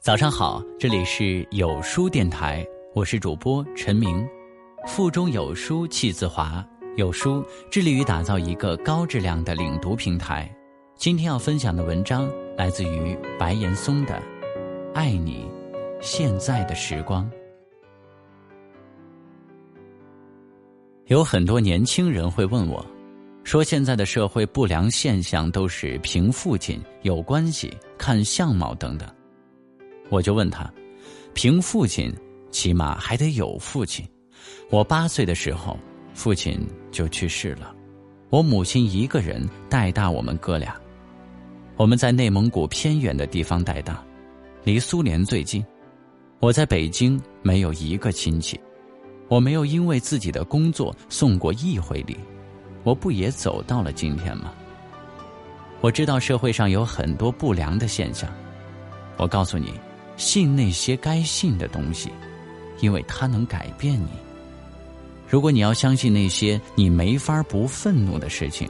早上好，这里是有书电台，我是主播陈明。腹中有书气自华，有书致力于打造一个高质量的领读平台。今天要分享的文章来自于白岩松的《爱你现在的时光》。有很多年轻人会问我，说现在的社会不良现象都是凭父亲有关系、看相貌等等。我就问他：“凭父亲，起码还得有父亲。我八岁的时候，父亲就去世了，我母亲一个人带大我们哥俩。我们在内蒙古偏远的地方带大，离苏联最近。我在北京没有一个亲戚，我没有因为自己的工作送过一回礼，我不也走到了今天吗？我知道社会上有很多不良的现象，我告诉你。”信那些该信的东西，因为它能改变你。如果你要相信那些你没法不愤怒的事情，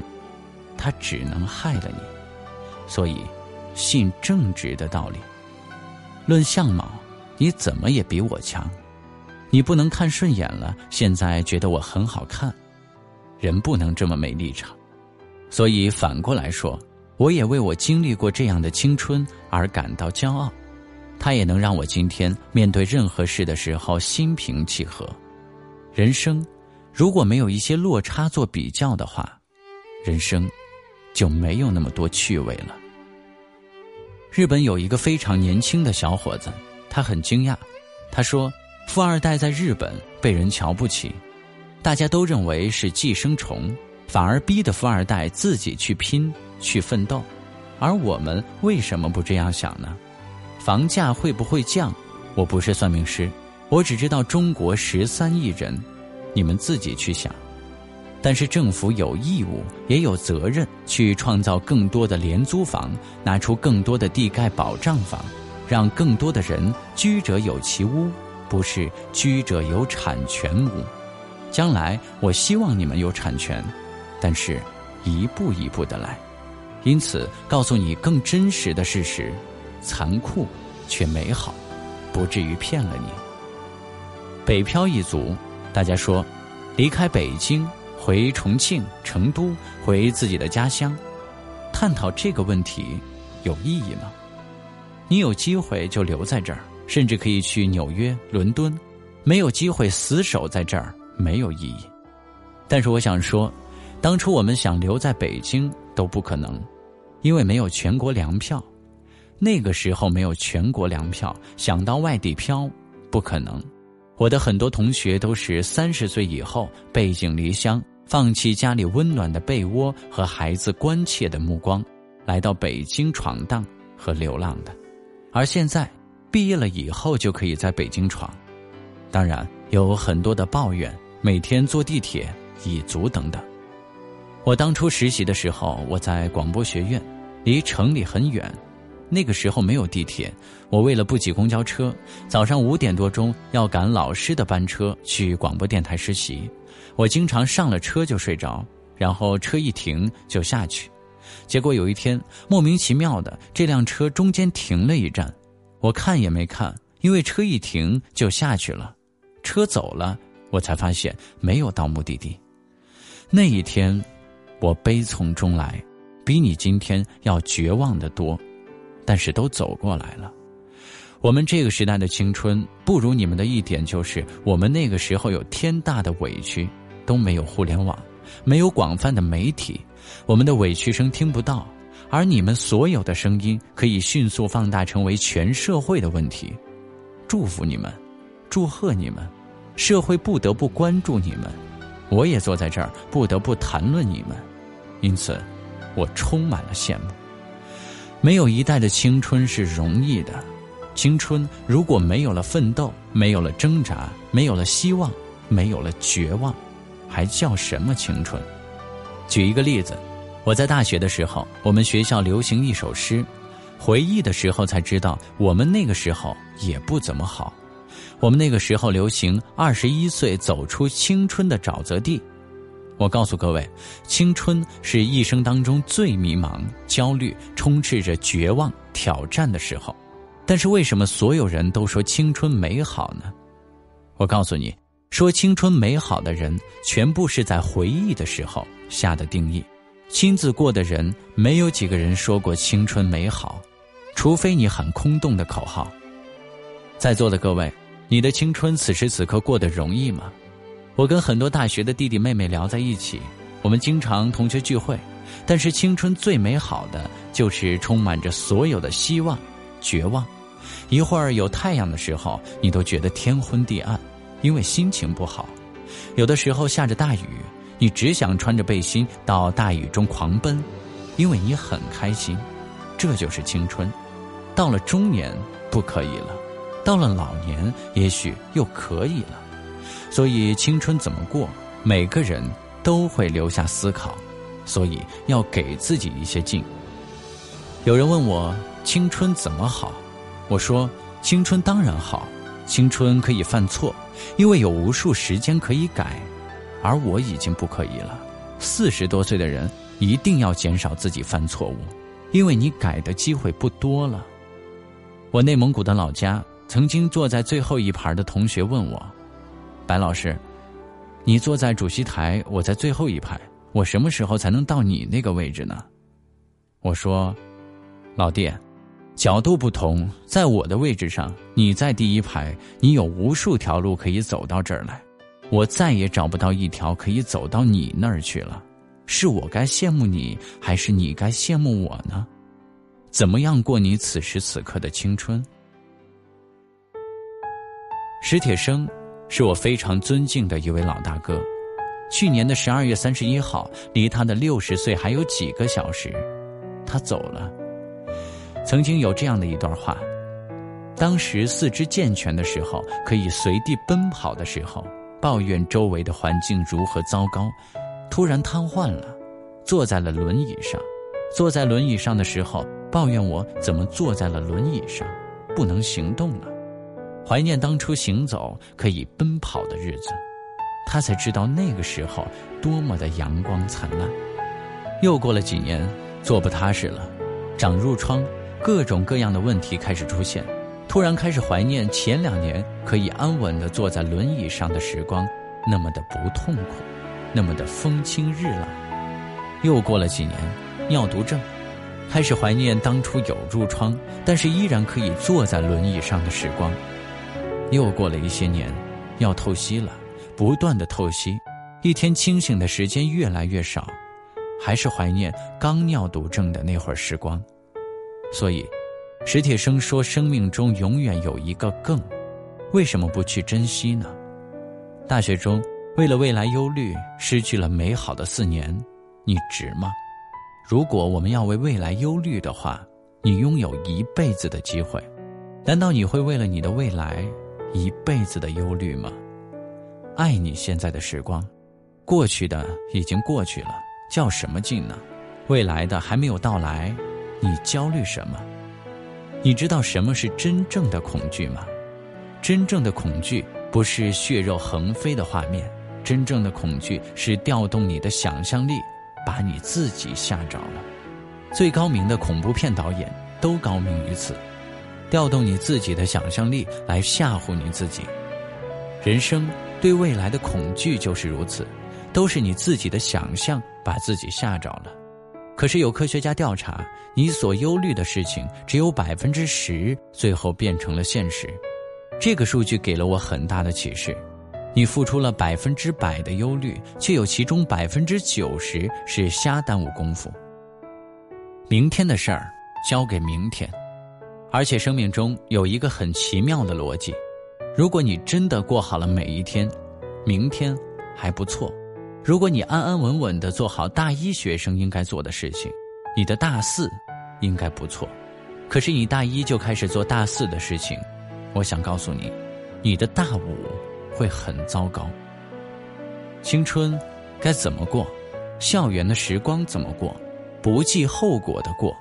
它只能害了你。所以，信正直的道理。论相貌，你怎么也比我强。你不能看顺眼了，现在觉得我很好看。人不能这么没立场。所以反过来说，我也为我经历过这样的青春而感到骄傲。它也能让我今天面对任何事的时候心平气和。人生如果没有一些落差做比较的话，人生就没有那么多趣味了。日本有一个非常年轻的小伙子，他很惊讶，他说：“富二代在日本被人瞧不起，大家都认为是寄生虫，反而逼得富二代自己去拼去奋斗，而我们为什么不这样想呢？”房价会不会降？我不是算命师，我只知道中国十三亿人，你们自己去想。但是政府有义务也有责任去创造更多的廉租房，拿出更多的地盖保障房，让更多的人居者有其屋，不是居者有产权屋。将来我希望你们有产权，但是一步一步的来。因此，告诉你更真实的事实。残酷，却美好，不至于骗了你。北漂一族，大家说，离开北京回重庆、成都，回自己的家乡，探讨这个问题有意义吗？你有机会就留在这儿，甚至可以去纽约、伦敦；没有机会死守在这儿，没有意义。但是我想说，当初我们想留在北京都不可能，因为没有全国粮票。那个时候没有全国粮票，想到外地漂不可能。我的很多同学都是三十岁以后背井离乡，放弃家里温暖的被窝和孩子关切的目光，来到北京闯荡和流浪的。而现在毕业了以后就可以在北京闯，当然有很多的抱怨，每天坐地铁蚁足等等。我当初实习的时候，我在广播学院，离城里很远。那个时候没有地铁，我为了不挤公交车，早上五点多钟要赶老师的班车去广播电台实习。我经常上了车就睡着，然后车一停就下去。结果有一天莫名其妙的，这辆车中间停了一站，我看也没看，因为车一停就下去了。车走了，我才发现没有到目的地。那一天，我悲从中来，比你今天要绝望的多。但是都走过来了。我们这个时代的青春不如你们的一点就是，我们那个时候有天大的委屈，都没有互联网，没有广泛的媒体，我们的委屈声听不到，而你们所有的声音可以迅速放大成为全社会的问题。祝福你们，祝贺你们，社会不得不关注你们，我也坐在这儿不得不谈论你们，因此，我充满了羡慕。没有一代的青春是容易的，青春如果没有了奋斗，没有了挣扎，没有了希望，没有了绝望，还叫什么青春？举一个例子，我在大学的时候，我们学校流行一首诗，回忆的时候才知道，我们那个时候也不怎么好。我们那个时候流行二十一岁走出青春的沼泽地。我告诉各位，青春是一生当中最迷茫、焦虑、充斥着绝望、挑战的时候。但是为什么所有人都说青春美好呢？我告诉你，说青春美好的人，全部是在回忆的时候下的定义。亲自过的人，没有几个人说过青春美好，除非你喊空洞的口号。在座的各位，你的青春此时此刻过得容易吗？我跟很多大学的弟弟妹妹聊在一起，我们经常同学聚会，但是青春最美好的就是充满着所有的希望、绝望。一会儿有太阳的时候，你都觉得天昏地暗，因为心情不好；有的时候下着大雨。你只想穿着背心到大雨中狂奔，因为你很开心，这就是青春。到了中年不可以了，到了老年也许又可以了。所以青春怎么过，每个人都会留下思考，所以要给自己一些劲。有人问我青春怎么好，我说青春当然好，青春可以犯错，因为有无数时间可以改。而我已经不可以了。四十多岁的人一定要减少自己犯错误，因为你改的机会不多了。我内蒙古的老家，曾经坐在最后一排的同学问我：“白老师，你坐在主席台，我在最后一排，我什么时候才能到你那个位置呢？”我说：“老弟，角度不同，在我的位置上，你在第一排，你有无数条路可以走到这儿来。”我再也找不到一条可以走到你那儿去了，是我该羡慕你，还是你该羡慕我呢？怎么样过你此时此刻的青春？史铁生是我非常尊敬的一位老大哥，去年的十二月三十一号，离他的六十岁还有几个小时，他走了。曾经有这样的一段话：当时四肢健全的时候，可以随地奔跑的时候。抱怨周围的环境如何糟糕，突然瘫痪了，坐在了轮椅上。坐在轮椅上的时候，抱怨我怎么坐在了轮椅上，不能行动了。怀念当初行走可以奔跑的日子，他才知道那个时候多么的阳光灿烂。又过了几年，坐不踏实了，长褥疮，各种各样的问题开始出现。突然开始怀念前两年可以安稳地坐在轮椅上的时光，那么的不痛苦，那么的风清日朗。又过了几年，尿毒症，开始怀念当初有褥疮，但是依然可以坐在轮椅上的时光。又过了一些年，要透析了，不断的透析，一天清醒的时间越来越少，还是怀念刚尿毒症的那会儿时光，所以。史铁生说：“生命中永远有一个更，为什么不去珍惜呢？”大学中，为了未来忧虑，失去了美好的四年，你值吗？如果我们要为未来忧虑的话，你拥有一辈子的机会，难道你会为了你的未来一辈子的忧虑吗？爱你现在的时光，过去的已经过去了，较什么劲呢？未来的还没有到来，你焦虑什么？你知道什么是真正的恐惧吗？真正的恐惧不是血肉横飞的画面，真正的恐惧是调动你的想象力，把你自己吓着了。最高明的恐怖片导演都高明于此，调动你自己的想象力来吓唬你自己。人生对未来的恐惧就是如此，都是你自己的想象把自己吓着了。可是有科学家调查，你所忧虑的事情只有百分之十最后变成了现实。这个数据给了我很大的启示：你付出了百分之百的忧虑，却有其中百分之九十是瞎耽误功夫。明天的事儿交给明天，而且生命中有一个很奇妙的逻辑：如果你真的过好了每一天，明天还不错。如果你安安稳稳的做好大一学生应该做的事情，你的大四应该不错。可是你大一就开始做大四的事情，我想告诉你，你的大五会很糟糕。青春该怎么过？校园的时光怎么过？不计后果的过。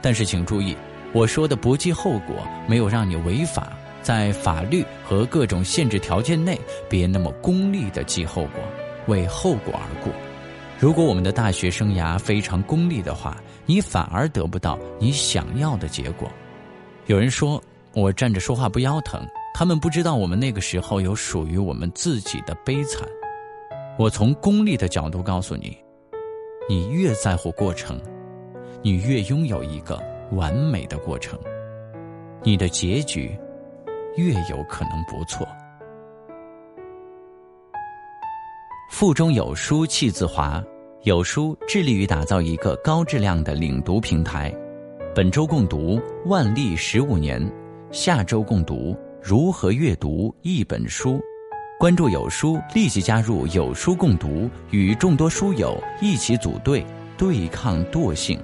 但是请注意，我说的不计后果，没有让你违法，在法律和各种限制条件内，别那么功利的计后果。为后果而过。如果我们的大学生涯非常功利的话，你反而得不到你想要的结果。有人说，我站着说话不腰疼。他们不知道我们那个时候有属于我们自己的悲惨。我从功利的角度告诉你，你越在乎过程，你越拥有一个完美的过程，你的结局越有可能不错。腹中有书气自华，有书致力于打造一个高质量的领读平台。本周共读《万历十五年》，下周共读。如何阅读一本书？关注有书，立即加入有书共读，与众多书友一起组队对抗惰性。